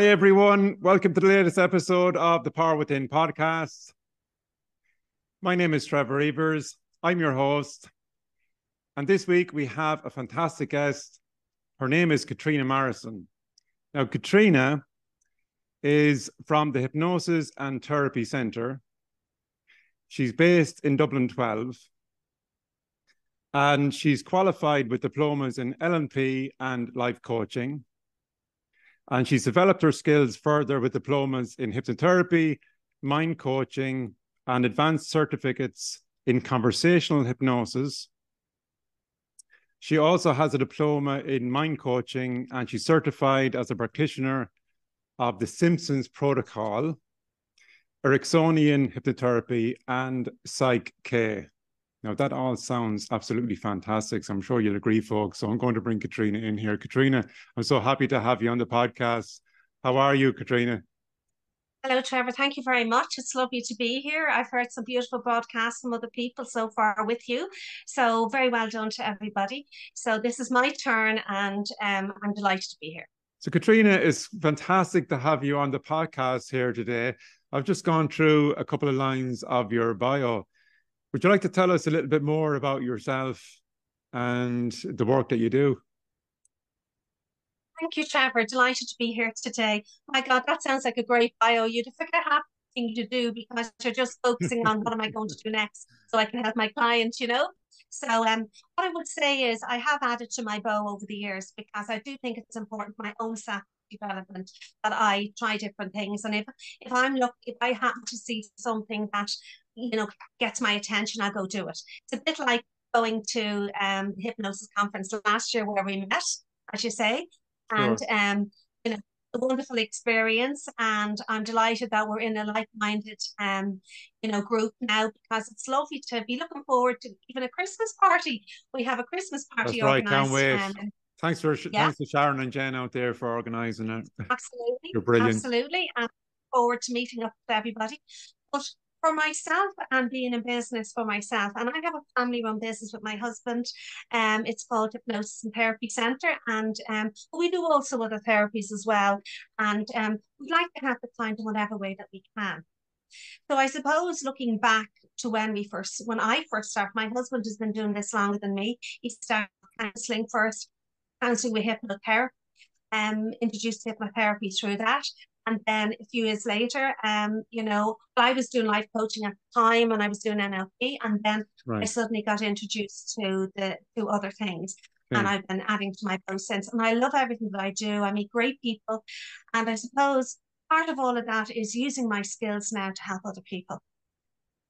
Hi, everyone. Welcome to the latest episode of the Power Within podcast. My name is Trevor Evers. I'm your host. And this week we have a fantastic guest. Her name is Caitriona Morrison. Now, Caitriona is from the Hypnosis and Therapy Centre. She's based in Dublin 12 and she's qualified with diplomas in LNP and life coaching. And she's developed her skills further with diplomas in hypnotherapy, mind coaching, and advanced certificates in conversational hypnosis. She also has a diploma in mind coaching and she's certified as a practitioner of the Simpsons Protocol, Ericksonian hypnotherapy, and Psych K. Now, that all sounds absolutely fantastic. So I'm sure you'll agree, folks. So I'm going to bring Caitriona in here. Caitriona, I'm so happy to have you on the podcast. How are you, Caitriona? Hello, Trevor. Thank you very much. It's lovely to be here. I've heard some beautiful broadcasts from other people so far with you. So, very well done to everybody. So, this is my turn, and um, I'm delighted to be here. So, Caitriona, it's fantastic to have you on the podcast here today. I've just gone through a couple of lines of your bio. Would you like to tell us a little bit more about yourself and the work that you do? Thank you, Trevor. Delighted to be here today. My God, that sounds like a great bio. You'd forget half thing to do because you're just focusing on what am I going to do next so I can help my client, you know? So um what I would say is I have added to my bow over the years because I do think it's important for my own self development that I try different things. And if if I'm look if I happen to see something that you know, gets my attention, I'll go do it. It's a bit like going to um the hypnosis conference last year where we met, as you say. And sure. um, you know, a wonderful experience and I'm delighted that we're in a like-minded um, you know, group now because it's lovely to be looking forward to even a Christmas party. We have a Christmas party That's right, can't wait. Um, thanks for yeah. thanks to Sharon and Jen out there for organising it. Absolutely. You're brilliant. Absolutely. And forward to meeting up with everybody. But for myself and being in business for myself. And I have a family run business with my husband. Um, it's called Hypnosis and Therapy Centre. And um, we do also other therapies as well. And um, we'd like to have the time in whatever way that we can. So I suppose looking back to when we first, when I first started, my husband has been doing this longer than me. He started counselling first, counselling with hypnotherapy, um, introduced hypnotherapy through that. And then a few years later, um, you know, I was doing life coaching at the time and I was doing NLP. And then right. I suddenly got introduced to the to other things. And I've been adding to my post since. And I love everything that I do. I meet great people. And I suppose part of all of that is using my skills now to help other people.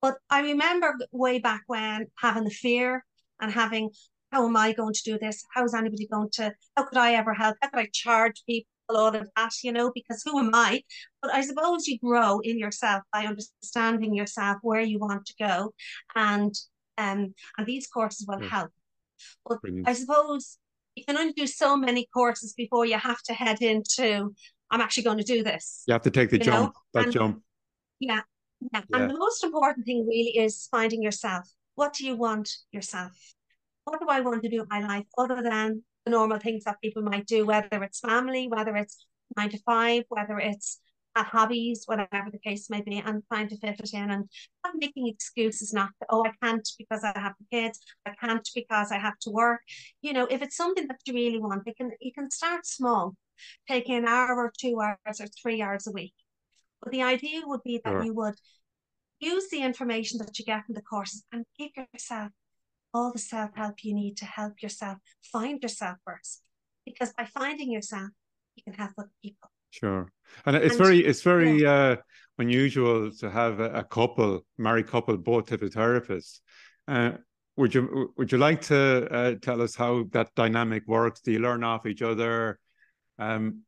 But I remember way back when having the fear and having, how am I going to do this? How is anybody going to, how could I ever help? How could I charge people? Lot of that, you know, because who am I? But I suppose you grow in yourself by understanding yourself where you want to go, and um, and these courses will help. But Brilliant. I suppose you can only do so many courses before you have to head into. I'm actually going to do this. You have to take the jump. Know? That and, jump. Yeah, yeah. Yeah. And the most important thing really is finding yourself. What do you want yourself? What do I want to do in my life other than the normal things that people might do, whether it's family, whether it's nine to five, whether it's at hobbies, whatever the case may be, and trying to fit it in and not making excuses not to, oh, I can't because I have the kids, I can't because I have to work. You know, if it's something that you really want, you can you can start small, take an hour or two hours or three hours a week. But the idea would be that sure. you would use the information that you get in the courses and give yourself all the self help you need to help yourself find yourself first. Because by finding yourself, you can help other people. Sure, and it's and, very it's very yeah. uh, unusual to have a, a, couple, married couple, both hypnotherapists. Uh, would you would you like to uh, tell us how that dynamic works? Do you learn off each other, um,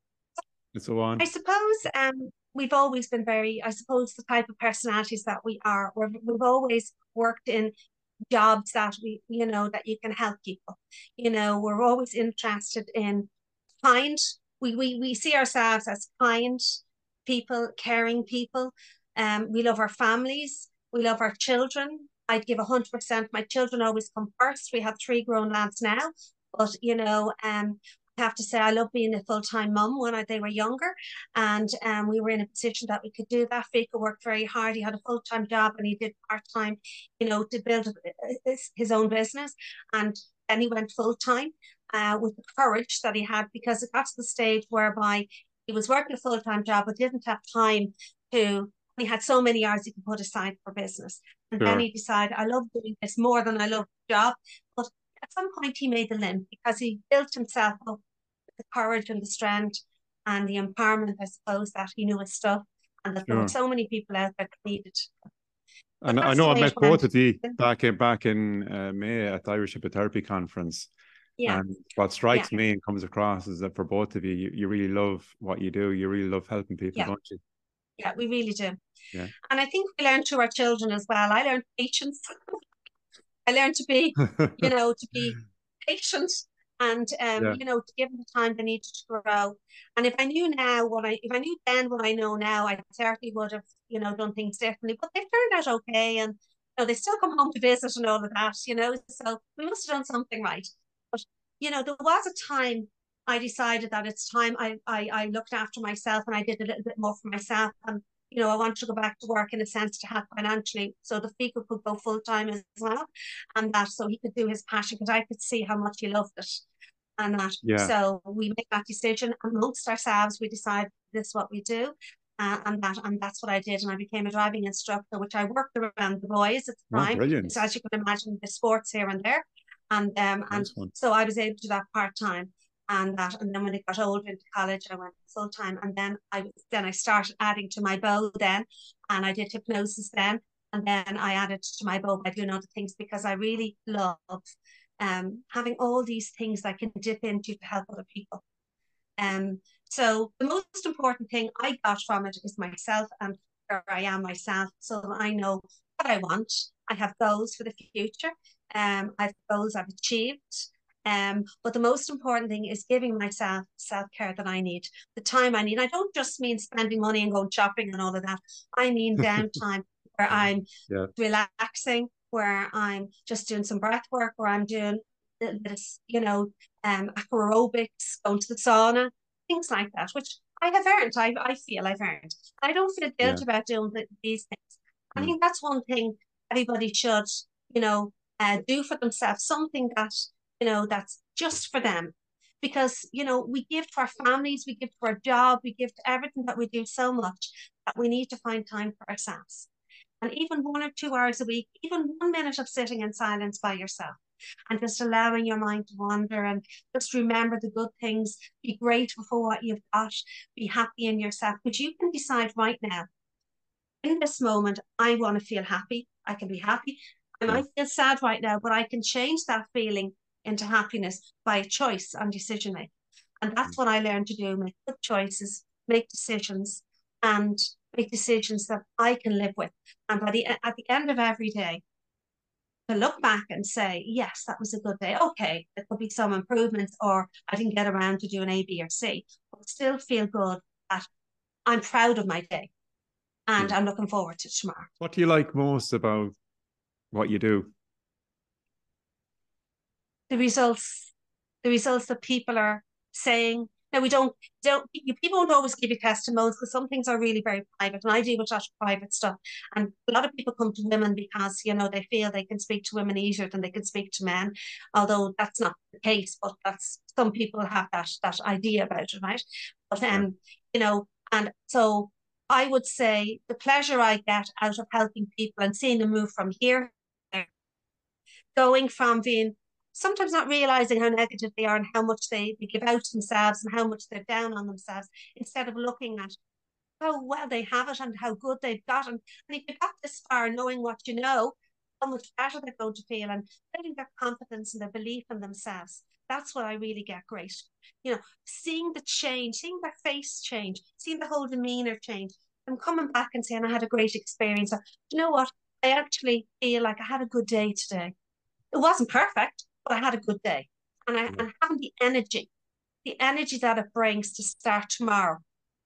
and so on? I suppose um, we've always been very. I suppose the type of personalities that we are. we we've always worked in jobs that we you know that you can help people. You know we're always interested in kind. We we, we see ourselves as kind people caring people. Um we love our families. We love our children. I'd give a hundred percent. My children always come first. We have three grown lads now but you know um I have to say, I love being a full time mum when I, they were younger, and um, we were in a position that we could do that. Fiachra worked very hard. He had a full time job and he did part time, you know, to build his, his own business. And then he went full time uh, with the courage that he had because it got to the stage whereby he was working a full time job but didn't have time to. He had so many hours he could put aside for business. And sure. then he decided, I love doing this more than I love the job. At some point he made the limp because he built himself up with the courage and the strength and the empowerment, I suppose, that he knew his stuff and that sure. there were so many people out there that needed. And I know I met both of you back in back in uh, May at the Irish Hypnotherapy Conference. Yeah. And what strikes yeah. me and comes across is that for both of you, you, you really love what you do. You really love helping people, yeah. don't you? Yeah, we really do. Yeah. And I think we learn to our children as well. I learned patience. I learned to be, you know, to be patient and um, yeah. you know, to give them the time they need to grow. And if I knew now what I if I knew then what I know now, I certainly would have, you know, done things differently. But they've turned out okay and you know, they still come home to visit and all of that, you know. So we must have done something right. But you know, there was a time I decided that it's time I I, I looked after myself and I did a little bit more for myself. And you know, I wanted to go back to work in a sense to help financially so the Fiachra could go full time as well. And that so he could do his passion because I could see how much he loved it. And that yeah. so we make that decision amongst ourselves, we decide this is what we do. Uh, and that and that's what I did. And I became a driving instructor, which I worked around the boys at the oh, time. Brilliant. So as you can imagine, the sports here and there. And um and so I was able to do that part time and that and then when I got older into college I went full time and then I then I started adding to my bow then and I did hypnosis then and then I added to my bow by doing other things because I really love um having all these things I can dip into to help other people. Um so the most important thing I got from it is myself and where I am myself so I know what I want. I have goals for the future. Um I've goals I've achieved um, but the most important thing is giving myself self care that I need, the time I need. I don't just mean spending money and going shopping and all of that. I mean downtime where I'm yeah. relaxing, where I'm just doing some breath work, where I'm doing this, you know, um, aerobics, going to the sauna, things like that, which I have earned. I, I feel I've earned. I don't feel guilty yeah. about doing these things. I mm. think that's one thing everybody should, you know, uh, do for themselves. Something that know, that's just for them. Because, you know, we give to our families, we give to our job, we give to everything that we do so much that we need to find time for ourselves. And even one or two hours a week, even one minute of sitting in silence by yourself and just allowing your mind to wander and just remember the good things, be grateful for what you've got, be happy in yourself. But you can decide right now, in this moment, I want to feel happy. I can be happy. I might feel sad right now, but I can change that feeling into happiness by choice and decision making. And that's mm. what I learned to do make good choices, make decisions, and make decisions that I can live with. And by the at the end of every day, to look back and say, yes, that was a good day. Okay, there could be some improvements, or I didn't get around to doing A, B, or C, but still feel good that I'm proud of my day and yeah. I'm looking forward to tomorrow. What do you like most about what you do? The results, the results that people are saying. Now we don't don't you, people don't always give you testimonials because some things are really very private, and I deal with that private stuff. And a lot of people come to women because you know they feel they can speak to women easier than they can speak to men, although that's not the case. But that's some people have that that idea about it, right? But um, you know, and so I would say the pleasure I get out of helping people and seeing them move from here, going from being sometimes not realizing how negative they are and how much they, they give out themselves and how much they're down on themselves instead of looking at how well they have it and how good they've got. And, and if you got this far knowing what you know, how much better they're going to feel and building their confidence and their belief in themselves. That's what I really get great. You know, seeing the change, seeing their face change, seeing the whole demeanor change. I'm coming back and saying I had a great experience. you know what? I actually feel like I had a good day today. It wasn't perfect, but I had a good day. And I, and having the energy, the energy that it brings to start tomorrow,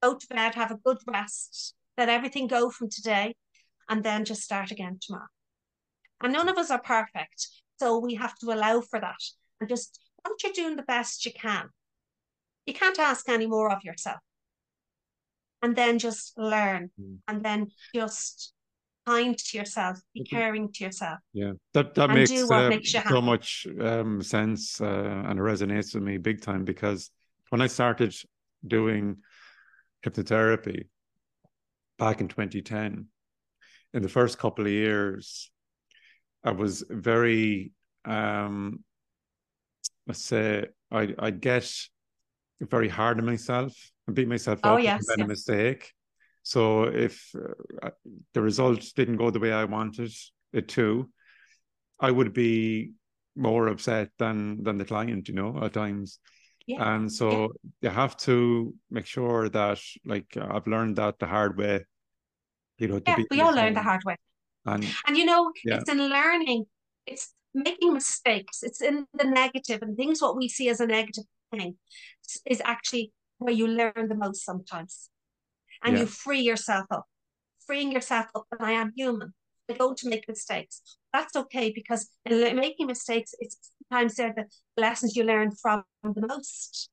go to bed, have a good rest, let everything go from today, and then just start again tomorrow. And none of us are perfect. So we have to allow for that. And just once you're doing the best you can, You can't ask any more of yourself. And then just learn Mm. and then just kind to yourself, be caring to yourself. Yeah, that that makes uh, makes so much um, sense uh, and it resonates with me big time because when I started doing hypnotherapy back in 2010, in the first couple of years, I was very, um, let's say, I I get very hard on myself and beat myself Oh, up yes, I made a mistake. So if uh, the results didn't go the way I wanted it to, I would be more upset than than the client, you know, at times. Yeah, And so you have to make sure that, like I've learned that the hard way, you know, to Yeah, be we all learn the hard way. And And you know, Yeah. it's in learning, it's making mistakes, it's in the negative and things what we see as a negative thing is actually where you learn the most sometimes. And Yeah. you free yourself up. Freeing yourself up, and I am human. I'm going to make mistakes. That's okay because in making mistakes, it's sometimes they're the lessons you learn from the most.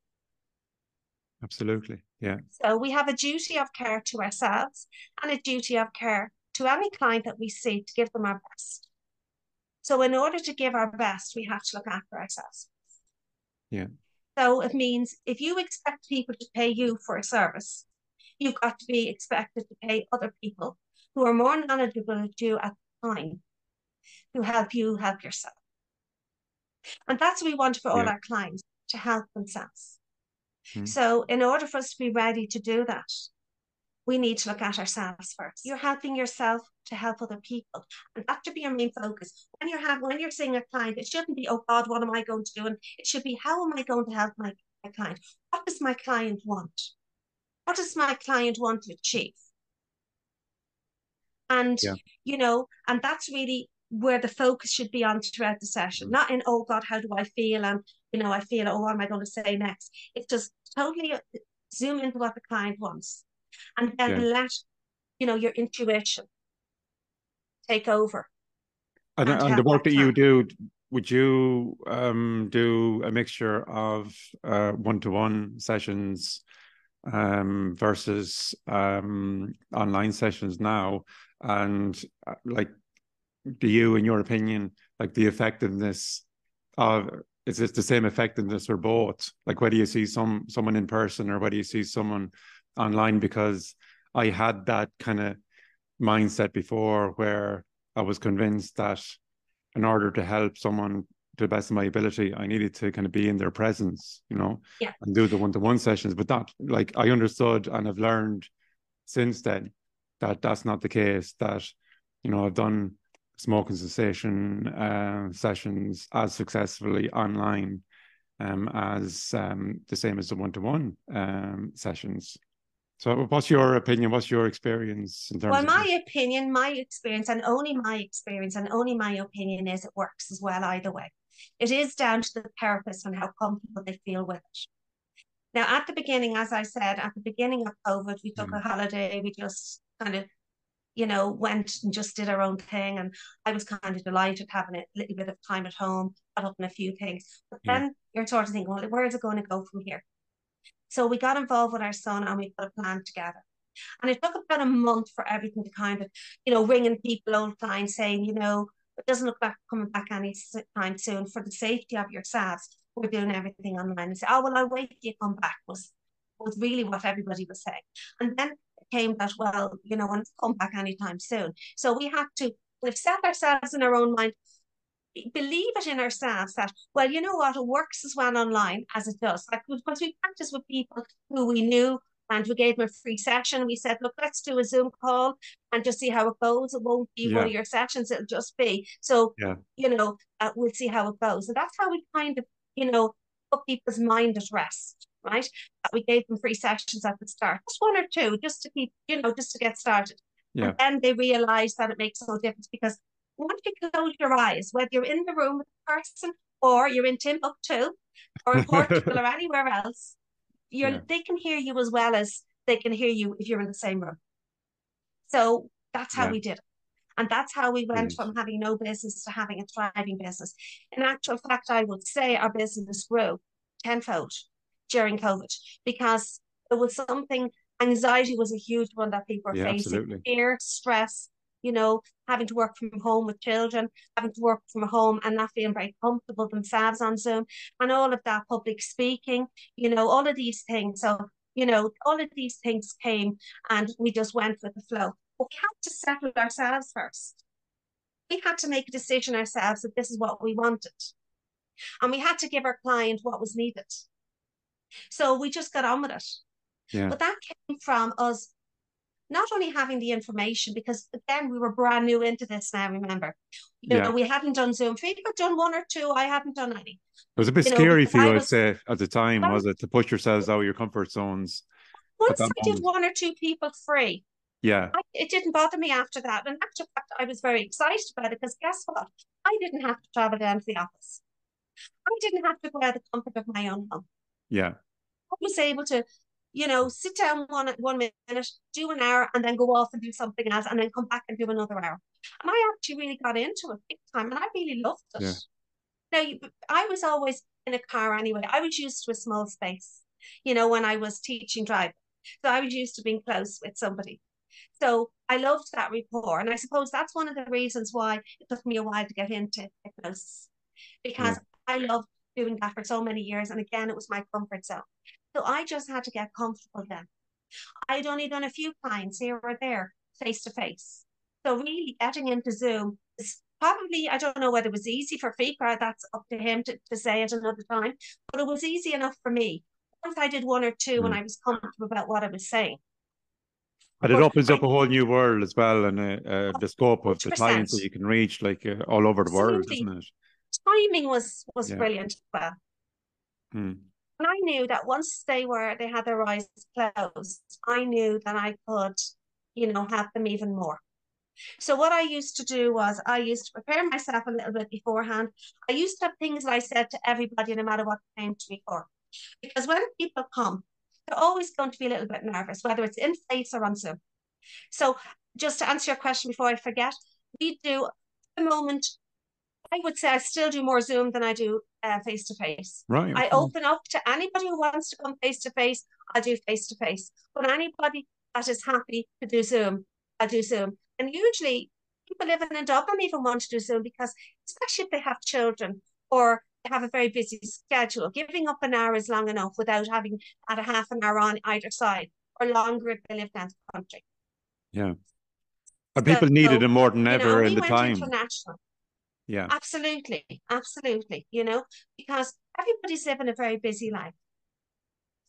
absolutely, yeah, So we have a duty of care to ourselves and a duty of care to any client that we see to give them our best. So in order to give our best, we have to look after ourselves. Yeah. So it means if you expect people to pay you for a service, you've got to be expected to pay other people who are more knowledgeable than you at the time to help you help yourself. And that's what we want for all Yeah. our clients to help themselves. Hmm. So in order for us to be ready to do that, we need to look at ourselves first. You're helping yourself to help other people. And that should be your main focus. When you're have, when you're seeing a client, it shouldn't be, oh God, what am I going to do? And it should be, how am I going to help my, my client? What does my client want? What does my client want to achieve? And Yeah. you know, and that's really where the focus should be on throughout the session, Mm. not in, oh God, how do I feel? And you know, I feel, oh, what am I going to say next? It's just totally uh, zoom into what the client wants and then Yeah. let you know your intuition take over. and, And and the work that that you do, would you um do a mixture of uh one-to-one sessions um versus um online sessions now? And uh, like, do you, in your opinion, like the effectiveness of is it the same effectiveness for both? Like whether you see some someone in person or whether you see someone online, because I had that kind of mindset before where I was convinced that in order to help someone to the best of my ability, I needed to kind of be in their presence, you know, Yeah. and do the one-to-one sessions. But that, like, I understood and have learned since then that that's not the case. That you know, I've done smoking cessation uh, sessions as successfully online um, as um, the same as the one-to-one um, sessions. So, what's your opinion? What's your experience in terms Well, my opinion, my experience, and only my experience, and only my opinion is it works as well either way. It is down to the therapist and how comfortable they feel with it. Now, at the beginning, as I said, at the beginning of COVID, we took Mm. a holiday. We just kind of, you know, went and just did our own thing. And I was kind of delighted having a little bit of time at home, got up in a few things. But Yeah. then you're sort of thinking, well, where is it going to go from here? So we got involved with our son and we put a plan together. And it took about a month for everything to kind of, you know, ringing people, old clients saying, you know, it doesn't look like coming back any time soon for the safety of yourselves. We're doing everything online. And say, oh, well, I'll wait till you come back was, was really what everybody was saying. And then it came that, well, you know, when it's come back anytime soon. So we had to, we've set ourselves in our own mind, believe it in ourselves that, well, you know what, it works as well online as it does. Like, because we practice with people who we knew and we gave them a free session. We said, look, let's do a Zoom call and just see how it goes. It won't be one of your sessions, it'll just be. So, Yeah. you know, uh, we'll see how it goes. And that's how we kind of, you know, put people's mind at rest, right? That we gave them free sessions at the start, just one or two, just to keep, you know, just to get started. Yeah. And then they realize that it makes no difference because once you close your eyes, whether you're in the room with a person or you're in Timbuktu or in Portugal or anywhere else, you're Yeah. they can hear you as well as they can hear you if you're in the same room. So that's how Yeah. we did it. And that's how we went from having no business to having a thriving business. In actual fact, I would say our business grew tenfold during COVID because it was something, anxiety was a huge one that people were Yeah, facing. absolutely. Fear, stress, you know, having to work from home with children, having to work from home and not feeling very comfortable themselves on Zoom, and all of that public speaking, you know, all of these things. So, you know, all of these things came and we just went with the flow. But we had to settle ourselves first. We had to make a decision ourselves that this is what we wanted. And we had to give our client what was needed. So we just got on with it. Yeah. But that came from us not only having the information, because again, we were brand new into this now, remember. You Yeah. know, we hadn't done Zoom. People had done one or two, I hadn't done any. It was a bit You scary because for you, I'd say, at the time, I- was it, to push yourselves out of your comfort zones? Once I did one or two people free, Yeah, I, it didn't bother me after that. And after fact, I was very excited about it because guess what? I didn't have to travel down to the office. I didn't have to go out of the comfort of my own home. yeah, I was able to, you know, sit down one one minute, do an hour, and then go off and do something else, and then come back and do another hour. And I actually really got into it big time, and I really loved it. Yeah. Now, I was always in a car anyway. I was used to a small space, you know, when I was teaching driving. So I was used to being close with somebody. So I loved that rapport. And I suppose that's one of the reasons why it took me a while to get into hypnosis because I loved doing that for so many years. And again, it was my comfort zone. So I just had to get comfortable then. I'd only done a few clients here or there face to face. So really getting into Zoom is probably, I don't know whether it was easy for Fiachra, that's up to him to, to say at another time, but it was easy enough for me. Once I did one or two when Mm. I was comfortable about what I was saying. and it opens I- up a whole new world as well, and uh, uh, the scope of the 100%. clients that you can reach, like uh, all over the world, Absolutely. isn't it? Timing was was Yeah. brilliant as well. Hmm. And I knew that once they were they had their eyes closed, I knew that I could, you know, help them even more. So what I used to do was I used to prepare myself a little bit beforehand. I used to have things I said to everybody, no matter what came to me for. Because when people come, they're always going to be a little bit nervous, whether it's in face or on Zoom. So just to answer your question before I forget, we do at the moment, I would say I still do more Zoom than I do face to face. Right. I okay. open up to anybody who wants to come face to face, I'll do face to face. But anybody that is happy to do Zoom, I'll do Zoom. And usually people living in Dublin even want to do Zoom because, especially if they have children or they have a very busy schedule, giving up an hour is long enough without having had a half an hour on either side or longer if they live down the country. Yeah. And people needed So, it more than You ever know, in we the time. international. Yeah. Absolutely, absolutely. You know, because everybody's living a very busy life.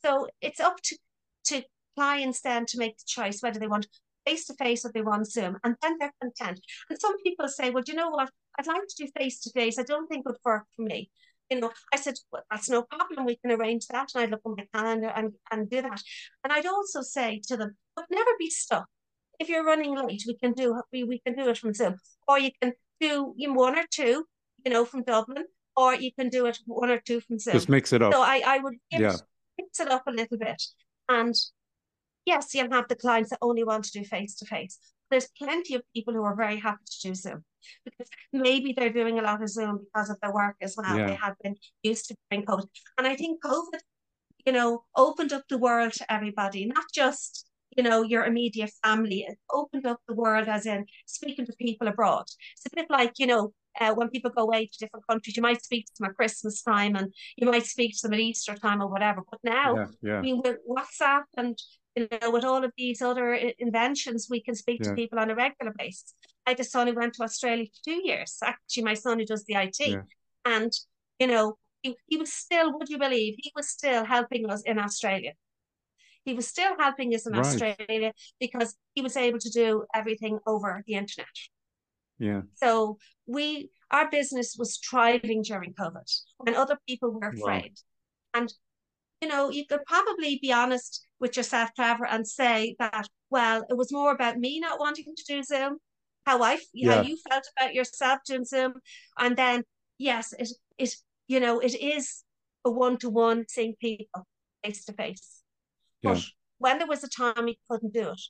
So it's up to to clients then to make the choice whether they want face to face or they want Zoom, and then they're content. And some people say, "Well, do you know what? I'd like to do face to face. I don't think it would work for me." You know, I said, well, that's no problem. We can arrange that. And I'd look on my calendar and, and do that. And I'd also say to them, but never be stuck. If you're running late, we can do we, we can do it from Zoom. Or you can do you know, one or two, you know, from Dublin, or you can do it one or two from Zoom. Just mix it up. So I, I would Yeah. it, mix it up a little bit. And yes, you'll have the clients that only want to do face to face. There's plenty of people who are very happy to do Zoom because maybe they're doing a lot of Zoom because of their work as well. Yeah. They have been used to doing COVID. And I think COVID, you know, opened up the world to everybody, not just, you know, your immediate family. It opened up the world as in speaking to people abroad. It's a bit like, you know, uh, when people go away to different countries, you might speak to them at Christmas time and you might speak to them at Easter time or whatever. But now, Yeah. Yeah. I mean, with WhatsApp and you know, with all of these other inventions, we can speak Yeah. to people on a regular basis. I had a son who went to Australia for two years. Actually, my son who does the IT, and you know, he, he was still. Would you believe he was still helping us in Australia? He was still helping us in Right. Australia because he was able to do everything over the internet. Yeah. So we, our business was thriving during COVID when other people were Wow. afraid. And, you know, you could probably be honest with yourself, Trevor, and say that, well, it was more about me not wanting to do Zoom, how I, Yeah. how you felt about yourself doing Zoom. And then, yes, it, it, you know, it is a one-to-one seeing people face to face. Yeah. But when there was a time we couldn't do it,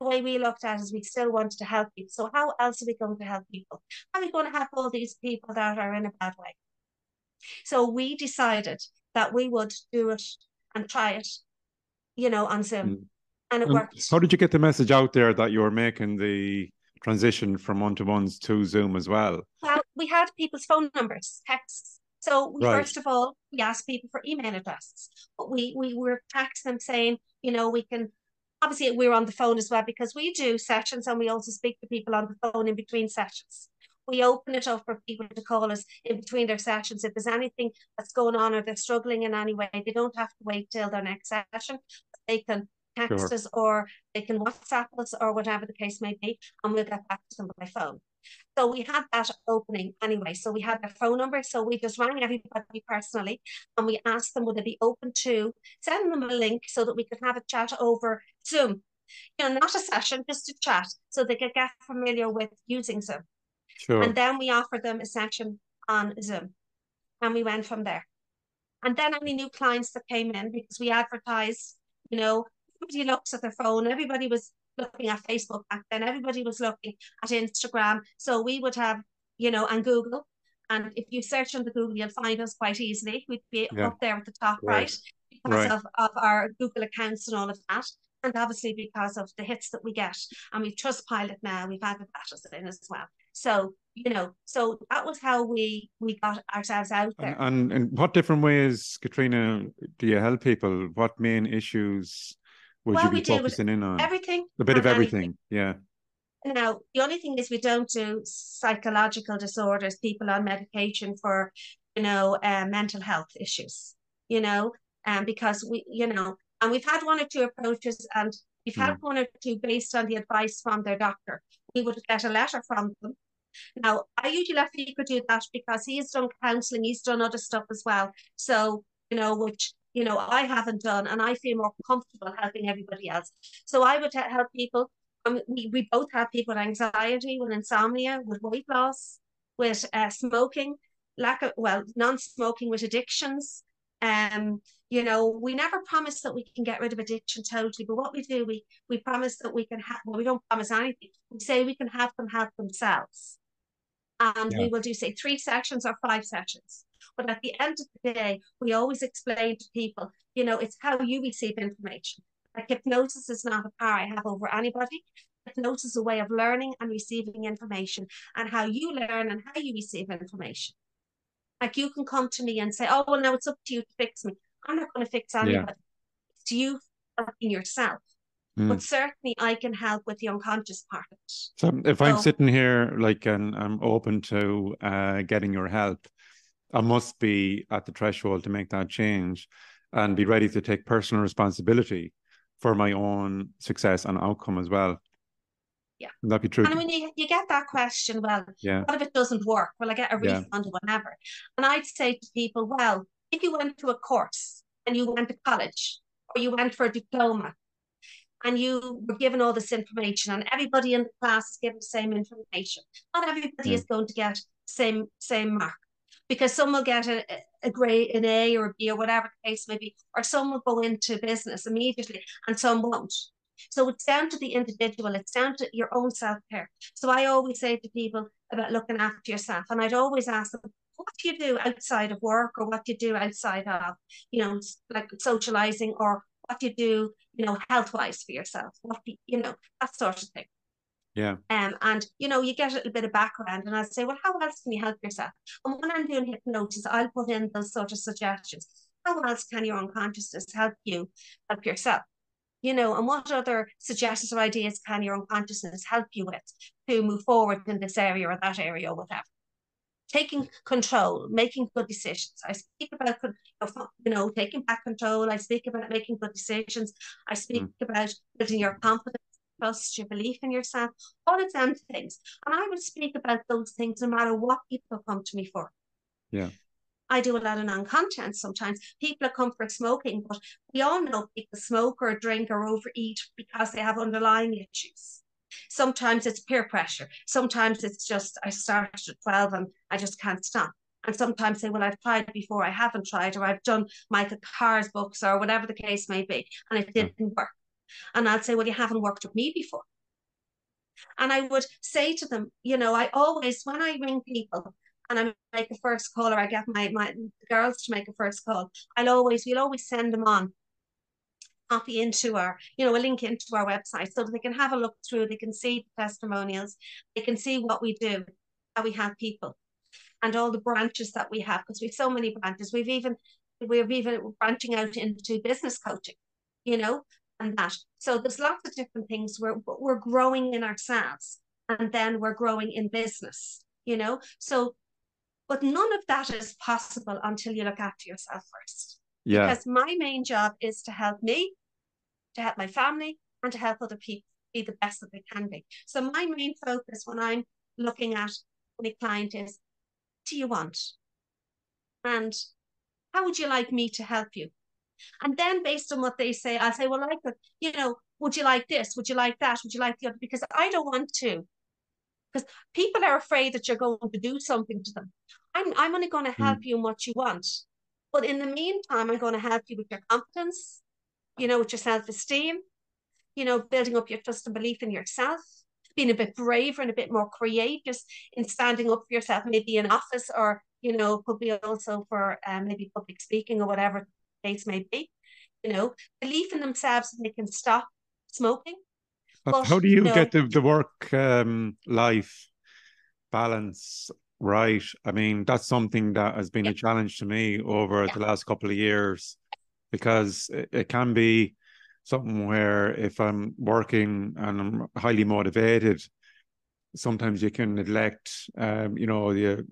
the way we looked at it is we still wanted to help people. So how else are we going to help people? How are we going to help all these people that are in a bad way? So we decided that we would do it and try it, you know, on Zoom. Mm. And it worked. How did you get the message out there that you were making the transition from one to ones to Zoom as well? Well, we had people's phone numbers, texts. So we right. first of all we asked people for email addresses, but we we were texting them saying, you know, we can obviously we're on the phone as well because we do sessions and we also speak to people on the phone in between sessions. We open it up for people to call us in between their sessions. If there's anything that's going on or they're struggling in any way, they don't have to wait till their next session. They can text sure. us or they can WhatsApp us or whatever the case may be, and we'll get back to them by phone. So we had that opening anyway. So we had their phone number. So we just rang everybody personally and we asked them would they be open to send them a link so that we could have a chat over Zoom. You know, not a session, just a chat so they could get familiar with using Zoom. Sure. And then we offered them a session on Zoom. And we went from there. And then any new clients that came in because we advertised, you know, everybody looks at their phone, everybody was looking at Facebook back then. Everybody was looking at Instagram. So we would have, you know, and Google. And if you search on the Google, you'll find us quite easily. We'd be yeah. up there at the top right, right because right. Of, of our Google accounts and all of that. And obviously because of the hits that we get. And we've Trustpilot now, we've added that in as well. So, you know, so that was how we we got ourselves out there. And in what different ways, Caitriona, do you help people? What main issues would well, you be focusing in on? Everything. A bit of everything. Yeah. Now, the only thing is we don't do psychological disorders, people on medication for, you know, uh, mental health issues, you know, um, because we, you know, and we've had one or two approaches and we've had mm. one or two based on the advice from their doctor. We would get a letter from them. Now, I usually let people do that because he's done counselling, he's done other stuff as well. So, you know, which you know, I haven't done, and I feel more comfortable helping everybody else. So I would help people. Um, we, we both have people with anxiety, with insomnia, with weight loss, with uh, smoking, lack of well, non-smoking, with addictions. Um, you know, we never promise that we can get rid of addiction totally, but what we do, we we promise that we can have. Well, we don't promise anything. We say we can have them help themselves, and yeah. we will do say three sessions or five sessions. But at the end of the day, we always explain to people, you know, it's how you receive information. Like hypnosis is not a power I have over anybody. Hypnosis is a way of learning and receiving information and how you learn and how you receive information. Like you can come to me and say, oh, well, now it's up to you to fix me. I'm not going to fix anybody. Yeah. It's you in yourself. Mm. But certainly I can help with the unconscious part. So if so, I'm sitting here like and I'm open to uh, getting your help, I must be at the threshold to make that change and be ready to take personal responsibility for my own success and outcome as well. Yeah. Would that be true? And when you, you get that question, well, yeah. what if it doesn't work? Will I get a refund yeah. or whatever? And I'd say to people, well, if you went to a course and you went to college or you went for a diploma and you were given all this information and everybody in the class is given the same information, not everybody yeah. is going to get same same mark because some will get a, a grade, an A or a B or whatever the case may be, or some will go into business immediately and some won't. So it's down to the individual, it's down to your own self care. So I always say to people about looking after yourself, and I'd always ask them, what do you do outside of work or what do you do outside of, you know, like socializing or what do you do, you know, health wise for yourself? What do you, you know, that sort of thing. Yeah. Um, and you know, you get a little bit of background, and I say, well, how else can you help yourself? And when I'm doing hypnosis, I'll put in those sort of suggestions. How else can your unconsciousness help you help yourself? You know, and what other suggestions or ideas can your unconsciousness help you with to move forward in this area or that area or whatever? Taking control, making good decisions. I speak about, you know, taking back control. I speak about making good decisions. I speak mm. about building your confidence trust, your belief in yourself, all of them things. And I would speak about those things no matter what people come to me for. Yeah. I do a lot of non-content sometimes. People come for smoking, but we all know people smoke or drink or overeat because they have underlying issues. Sometimes it's peer pressure. Sometimes it's just I started at 12 and I just can't stop. And sometimes say, well, I've tried before, I haven't tried, or I've done Michael Carr's books or whatever the case may be, and it didn't work. And I'll say, Well, you haven't worked with me before. And I would say to them, you know, I always, when I ring people and I make a first call or I get my, my girls to make a first call, I'll always, we'll always send them on copy into our, you know, a link into our website so that they can have a look through, they can see the testimonials, they can see what we do, how we have people, and all the branches that we have, because we've so many branches. We've even we're even branching out into business coaching, you know, and that. So there's lots of different things. We're we're growing in ourselves, and then we're growing in business, you know. So, but none of that is possible until you look after yourself first. Yeah. Because my main job is to help me, to help my family, and to help other people be the best that they can be. So my main focus when I'm looking at my client is, do you want? And how would you like me to help you? And then based on what they say, I'll say, well, I could, you know, would you like this? Would you like that? Would you like the other? Because I don't want to. Because people are afraid that you're going to do something to them. I'm I'm only going to help mm. you in what you want. But in the meantime, I'm going to help you with your confidence, you know, with your self-esteem, you know, building up your trust and belief in yourself, being a bit braver and a bit more courageous in standing up for yourself, maybe in office or, you know, could be also for um, maybe public speaking or whatever case may be. You know, belief in themselves that they can stop smoking. But, how do you, get the, the work um, life balance right? I mean, that's something that has been yeah. a challenge to me over yeah. the last couple of years because it, it can be something where if I'm working and I'm highly motivated, sometimes you can neglect, um, you know, the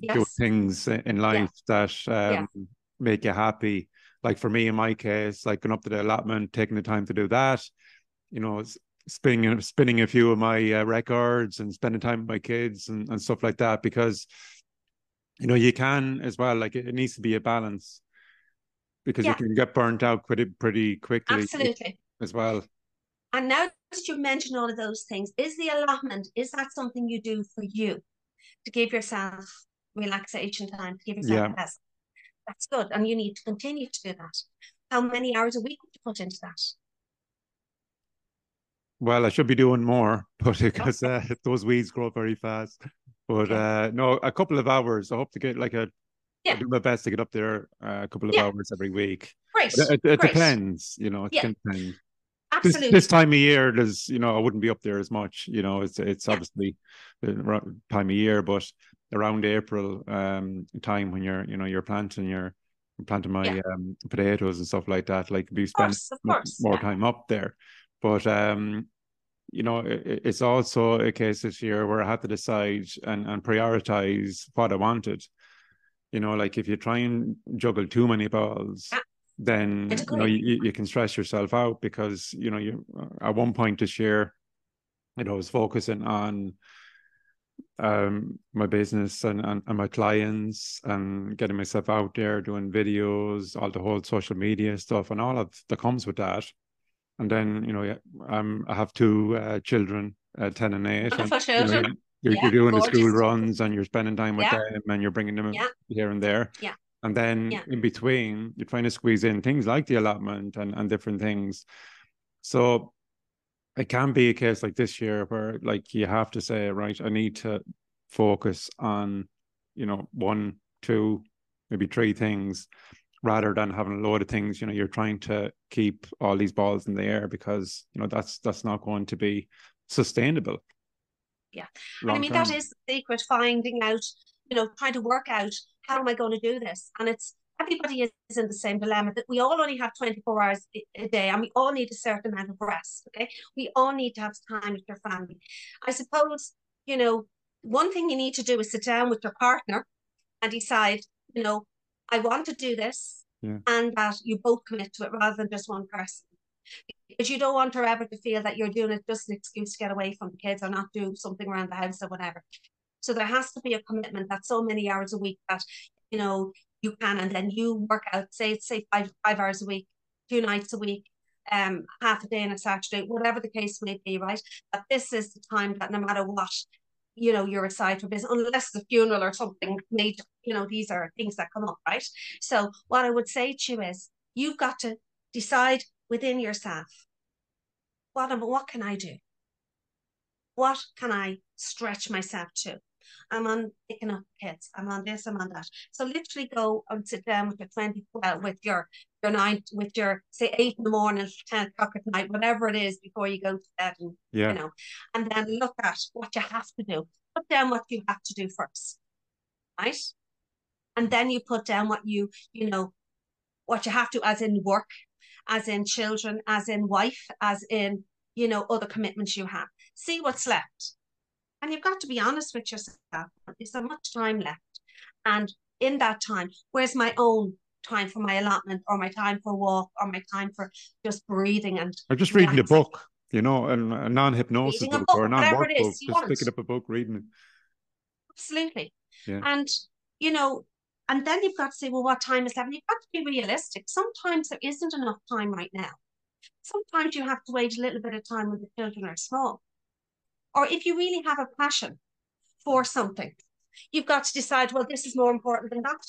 yes. things in life yeah. that um, make you happy. Like for me, in my case, like going up to the allotment, taking the time to do that, you know, spinning spinning a few of my uh, records and spending time with my kids and, and stuff like that because you know you can as well like it, it needs to be a balance because yeah. you can get burnt out pretty pretty quickly absolutely as well and now that you've mentioned all of those things is the allotment is that something you do for you to give yourself relaxation time to give yourself yeah. rest that's good and you need to continue to do that how many hours a week would you put into that well, I should be doing more, but because uh, those weeds grow very fast. But uh, no, a couple of hours. I hope to get like a. Yeah. do my best to get up there uh, a couple of yeah. hours every week. Right. It, it, depends, you know. It yeah. can depend. Absolutely. This, this, time of year, there's you know I wouldn't be up there as much. You know, it's it's yeah. obviously the time of year, but around April um time when you're you know you're planting your planting my yeah. um, potatoes and stuff like that, like be spending more time up there. But um, you know, it, it's also a case this year where I had to decide and, and prioritize what I wanted. You know, like if you try and juggle too many balls, yeah. then you know you, you can stress yourself out because you know you uh, at one point this year, you know, I was focusing on um my business and, and, and my clients and getting myself out there doing videos all the whole social media stuff and all of that comes with that and then you know um, I have two uh, children, uh, ten and eight. And, you know, you're, yeah, you're, doing gorgeous. the school runs and you're spending time with yeah. them and you're bringing them yeah. here and there. Yeah. And then in between, you're trying to squeeze in things like the allotment and, and different things. So it can be a case like this year where like you have to say, right, I need to focus on, you know, one, two, maybe three things rather than having a load of things you know you're trying to keep all these balls in the air because you know that's that's not going to be sustainable yeah and i mean term. that is the secret finding out you know trying to work out how am i going to do this and it's everybody is in the same dilemma that we all only have 24 hours a day and we all need a certain amount of rest okay we all need to have time with your family i suppose you know one thing you need to do is sit down with your partner and decide you know I want to do this, yeah. and that you both commit to it rather than just one person. Because you don't want her ever to feel that you're doing it just an excuse to get away from the kids or not do something around the house or whatever. So there has to be a commitment that so many hours a week that you know you can, and then you work out. Say say five five hours a week, two nights a week, um, half a day on a Saturday, whatever the case may be, right? That this is the time that no matter what, you know, you're aside for business, unless the funeral or something major, you know, these are things that come up, right? So what I would say to you is you've got to decide within yourself, what am what can I do? What can I stretch myself to? I'm on picking up kids. I'm on this. I'm on that. So literally go and sit down with your twenty well with your your nine with your say eight in the morning, ten o'clock at night, whatever it is before you go to bed, and yeah. you know, and then look at what you have to do. Put down what you have to do first, right? And then you put down what you you know what you have to, as in work, as in children, as in wife, as in you know other commitments you have. See what's left, and you've got to be honest with yourself. Is there much time left? And in that time, where's my own time for my allotment or my time for walk or my time for just breathing and or just reading a book you know a, a non-hypnosis book, book, or a non-work book just want. picking up a book reading it absolutely yeah. and you know and then you've got to say well what time is that and you've got to be realistic sometimes there isn't enough time right now sometimes you have to wait a little bit of time when the children are small or if you really have a passion for something you've got to decide well this is more important than that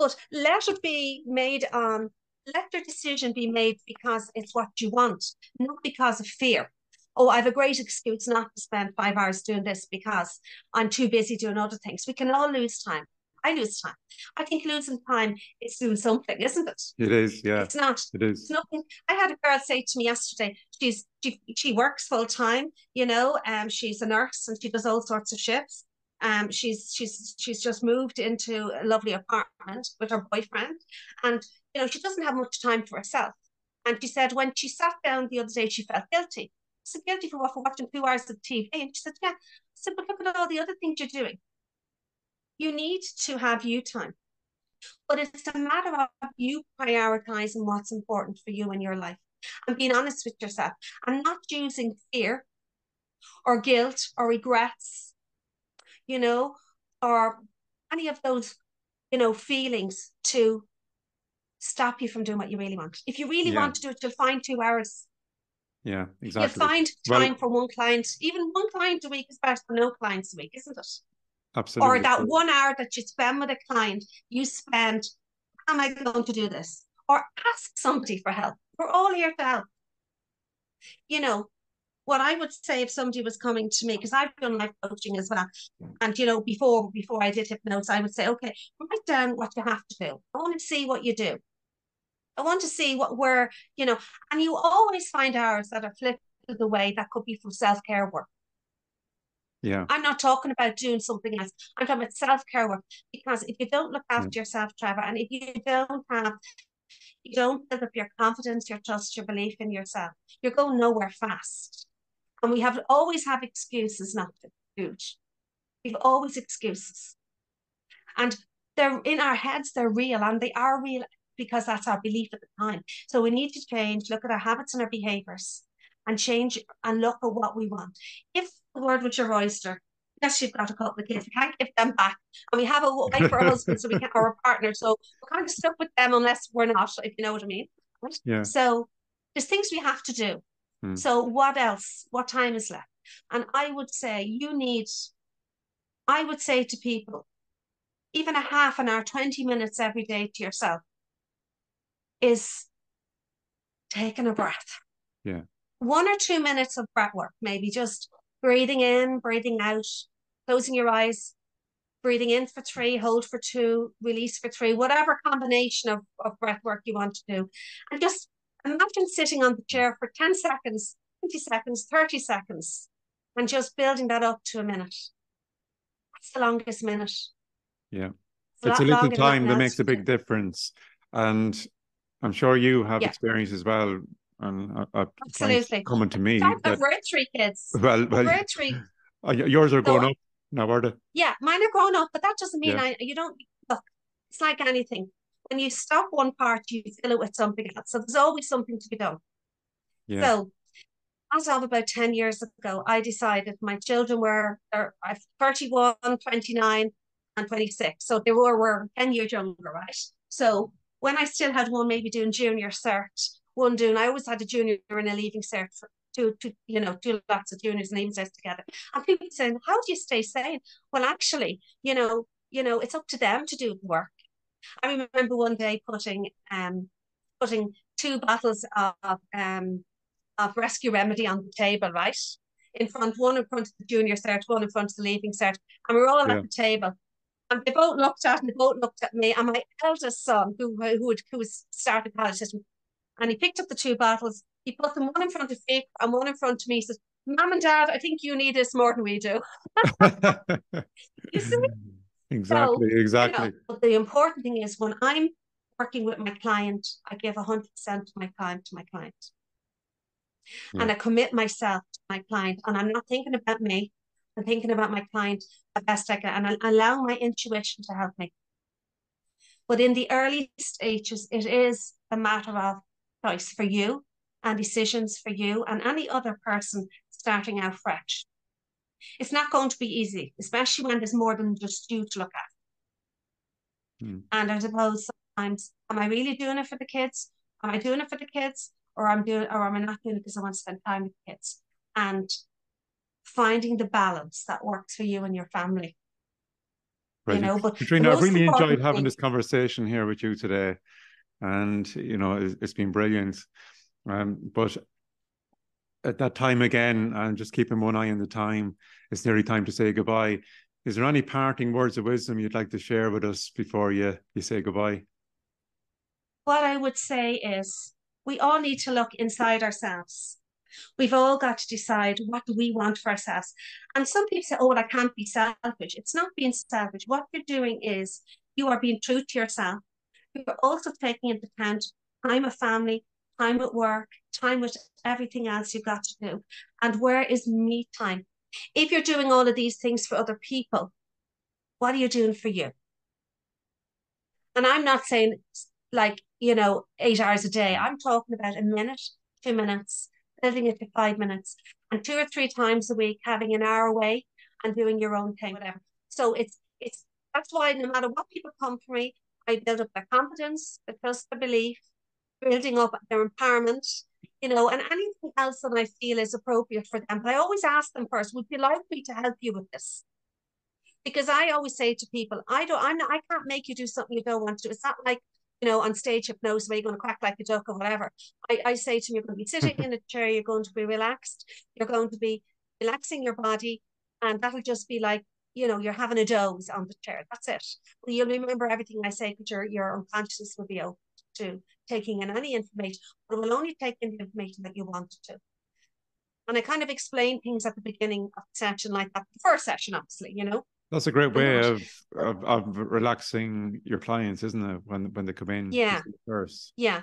but let it be made on, let the decision be made because it's what you want, not because of fear. Oh, I have a great excuse not to spend five hours doing this because I'm too busy doing other things. We can all lose time. I lose time. I think losing time is doing something, isn't it? It is, yeah. It's not. It is. It's nothing. I had a girl say to me yesterday, she's she, she works full time, you know, um, she's a nurse and she does all sorts of shifts. Um, she's she's she's just moved into a lovely apartment with her boyfriend, and you know she doesn't have much time for herself. And she said when she sat down the other day, she felt guilty. I said, guilty for what? For watching two hours of TV? And she said, yeah. I said, but look at all the other things you're doing. You need to have you time. But it's a matter of you prioritizing what's important for you in your life and being honest with yourself and not using fear or guilt or regrets you know, or any of those, you know, feelings to stop you from doing what you really want. If you really yeah. want to do it, you'll find two hours. Yeah, exactly. You'll find time well, for one client. Even one client a week is better than no clients a week, isn't it? Absolutely. Or that one hour that you spend with a client, you spend, am I going to do this? Or ask somebody for help. We're all here to help. You know, what I would say if somebody was coming to me, because I've done life coaching as well, and you know, before before I did hypnosis, I would say, okay, write down what you have to do. I want to see what you do. I want to see what where, you know, and you always find hours that are flipped the way that could be from self-care work. Yeah. I'm not talking about doing something else. I'm talking about self-care work. Because if you don't look after yeah. yourself, Trevor, and if you don't have you don't build up your confidence, your trust, your belief in yourself, you're going nowhere fast. And we have always have excuses not to do it. We've always excuses. And they're in our heads, they're real and they are real because that's our belief at the time. So we need to change, look at our habits and our behaviors and change and look at what we want. If the word with your oyster, yes, you've got a couple of kids, we can't give them back. And we have a wife or a husband, so we can or a partner. So we're kind of stuck with them unless we're not, if you know what I mean. Yeah. So there's things we have to do. Hmm. So what else? What time is left? And I would say you need, I would say to people, even a half an hour, 20 minutes every day to yourself is taking a breath. Yeah. One or two minutes of breath work, maybe just breathing in, breathing out, closing your eyes, breathing in for three, hold for two, release for three, whatever combination of, of breath work you want to do. And just Imagine sitting on the chair for 10 seconds, 20 seconds, 30 seconds, and just building that up to a minute. That's the longest minute. Yeah. It's, it's a little time that makes a big difference. And I'm sure you have yeah. experience as well. And uh, uh Absolutely. coming to me. I've read three kids. Well, well three. Uh, yours are grown so, up now, are they? Yeah, mine are grown up, but that doesn't mean yeah. I, you don't look. It's like anything when you stop one part, you fill it with something else. So there's always something to be done. Yeah. So as of about 10 years ago, I decided my children were they're 31, 29, and 26. So they were, were 10 years younger, right? So when I still had one maybe doing junior cert, one doing, I always had a junior and a leaving cert for two, two, you know, two lots of juniors and leaving certs together. And people saying, how do you stay sane? Well, actually, you know, you know, it's up to them to do the work. I remember one day putting um putting two bottles of um of rescue remedy on the table, right? In front, one in front of the junior cert, one in front of the leaving cert. And we are all yeah. at the table. And they both looked at and me, both looked at me. And my eldest son, who who would who was started college system, and he picked up the two bottles. He put them one in front of Vic and one in front of me. He says, Mom and Dad, I think you need this more than we do. you see? Exactly, so, exactly. You know, the important thing is when I'm working with my client, I give 100% of my time to my client. Yeah. Hmm. And I commit myself to my client. And I'm not thinking about me. I'm thinking about my client the best I can. And I allow my intuition to help me. But in the early stages, it is a matter of choice for you and decisions for you and any other person starting out fresh. It's not going to be easy, especially when there's more than just you to look at. Hmm. And I suppose sometimes, am I really doing it for the kids? Am I doing it for the kids? Or I'm doing or am I not doing it because I want to spend time with the kids? And finding the balance that works for you and your family. Right. You know, but Caitriona, I've really enjoyed having thing, this conversation here with you today. And you know, it's, it's been brilliant. Um, but at that time again, and just keeping one eye on the time, it's nearly time to say goodbye. Is there any parting words of wisdom you'd like to share with us before you, you say goodbye? What I would say is we all need to look inside ourselves. We've all got to decide what we want for ourselves. And some people say, oh, well, I can't be selfish. It's not being selfish. What you're doing is you are being true to yourself. You're also taking into account time of family, time at work, time with everything else you've got to do. And where is me time? If you're doing all of these things for other people, what are you doing for you? And I'm not saying like, you know, eight hours a day. I'm talking about a minute, two minutes, building it to five minutes, and two or three times a week having an hour away and doing your own thing, whatever. So it's it's that's why no matter what people come for me, I build up their confidence, their trust, their belief, building up their empowerment, you know, and anything else that I feel is appropriate for them. But I always ask them first, would you like me to help you with this? Because I always say to people, I don't, I'm not, I can't make you do something you don't want to do. It's not like, you know, on stage hypnosis where you're going to quack like a duck or whatever. I, I say to them, you're going to be sitting in a chair, you're going to be relaxed, you're going to be relaxing your body, and that'll just be like, you know, you're having a doze on the chair. That's it. Well, you'll remember everything I say because your, your unconscious will be open to taking in any information, but it will only take in the information that you want to. And I kind of explain things at the beginning of the session like that, the first session, obviously, you know. That's a great way of, of, of relaxing your clients, isn't it? When when they come in, yeah, first, yeah,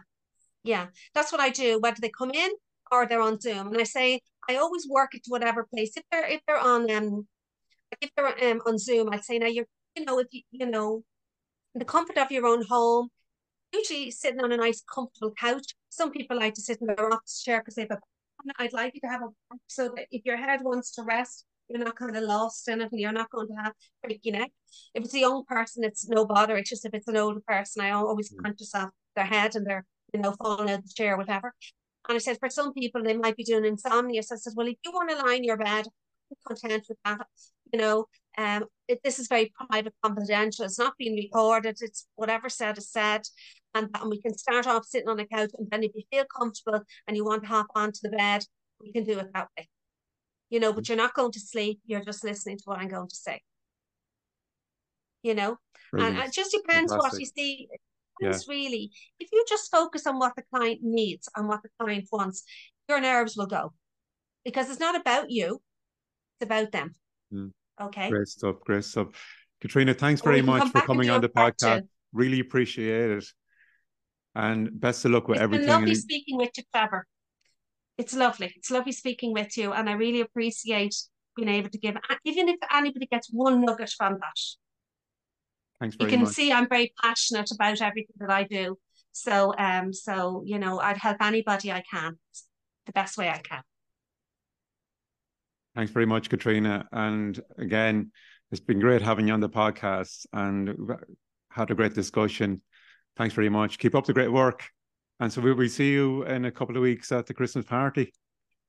yeah. That's what I do. Whether they come in or they're on Zoom, and I say I always work it to whatever place. If they're if they're on um if they're um on Zoom, I'd say now you're you know if you you know in the comfort of your own home, usually sitting on a nice comfortable couch. Some people like to sit in their office chair because they have a. I'd like you to have a so that if your head wants to rest, you're not kind of lost in it, and you're not going to have breaky neck. If it's a young person, it's no bother. It's just if it's an older person, I always mm. conscious of their head and they're you know falling out of the chair, whatever. And I said for some people they might be doing insomnia. So I said, well, if you want to lie in your bed, content with that. You know, um, it, this is very private, confidential. It's not being recorded. It's whatever said is said, and, and we can start off sitting on a couch, and then if you feel comfortable and you want to hop onto the bed, we can do it that way. You know, but you're not going to sleep. You're just listening to what I'm going to say. You know, Brilliant. and it just depends Fantastic. what you see. It's yeah. really if you just focus on what the client needs and what the client wants, your nerves will go because it's not about you; about them. Mm. Okay. Great stuff. Great stuff. Caitriona, thanks very much for coming on the podcast. Really appreciate it. And best of luck with it's everything. lovely speaking with you, Trevor. It's lovely. It's lovely speaking with you. And I really appreciate being able to give, even if anybody gets one nugget from that. Thanks very You can much. see I'm very passionate about everything that I do. So, um, so you know, I'd help anybody I can, the best way I can. Thanks very much, Caitriona. And again, it's been great having you on the podcast and had a great discussion. Thanks very much. Keep up the great work. And so we will see you in a couple of weeks at the Christmas party.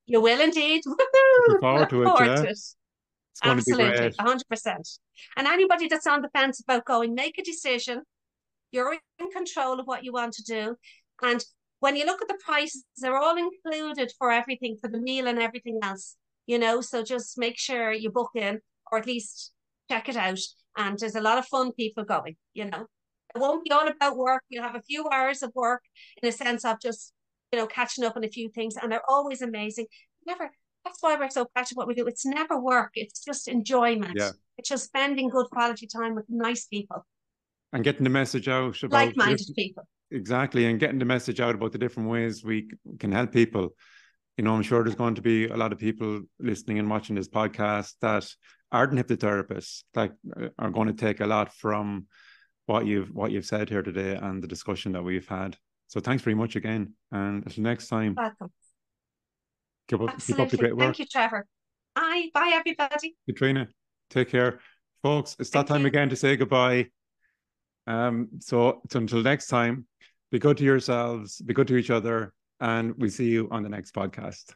You will indeed. Look forward to it. Forward yeah. to it. It's going Absolutely, to be great. 100%. And anybody that's on the fence about going, make a decision. You're in control of what you want to do. And when you look at the prices, they're all included for everything, for the meal and everything else you know. So just make sure you book in, or at least check it out. And there's a lot of fun people going, you know. It won't be all about work. You'll have a few hours of work in a sense of just, you know, catching up on a few things. And they're always amazing. Never, that's why we're so passionate what we do. It's never work, it's just enjoyment. Yeah. It's just spending good quality time with nice people, And getting the message out about like minded people. exactly and getting the message out about the different ways we can help people you know i'm sure there's going to be a lot of people listening and watching this podcast that aren't hypnotherapists that uh, are going to take a lot from what you've what you've said here today and the discussion that we've had so thanks very much again and until next time Welcome. keep up, keep up the great work Thank you, Trevor. Bye. Bye, everybody. Caitriona take care folks it's that Thank time you. again to say goodbye um so, so until next time be good to yourselves be good to each other and we see you on the next podcast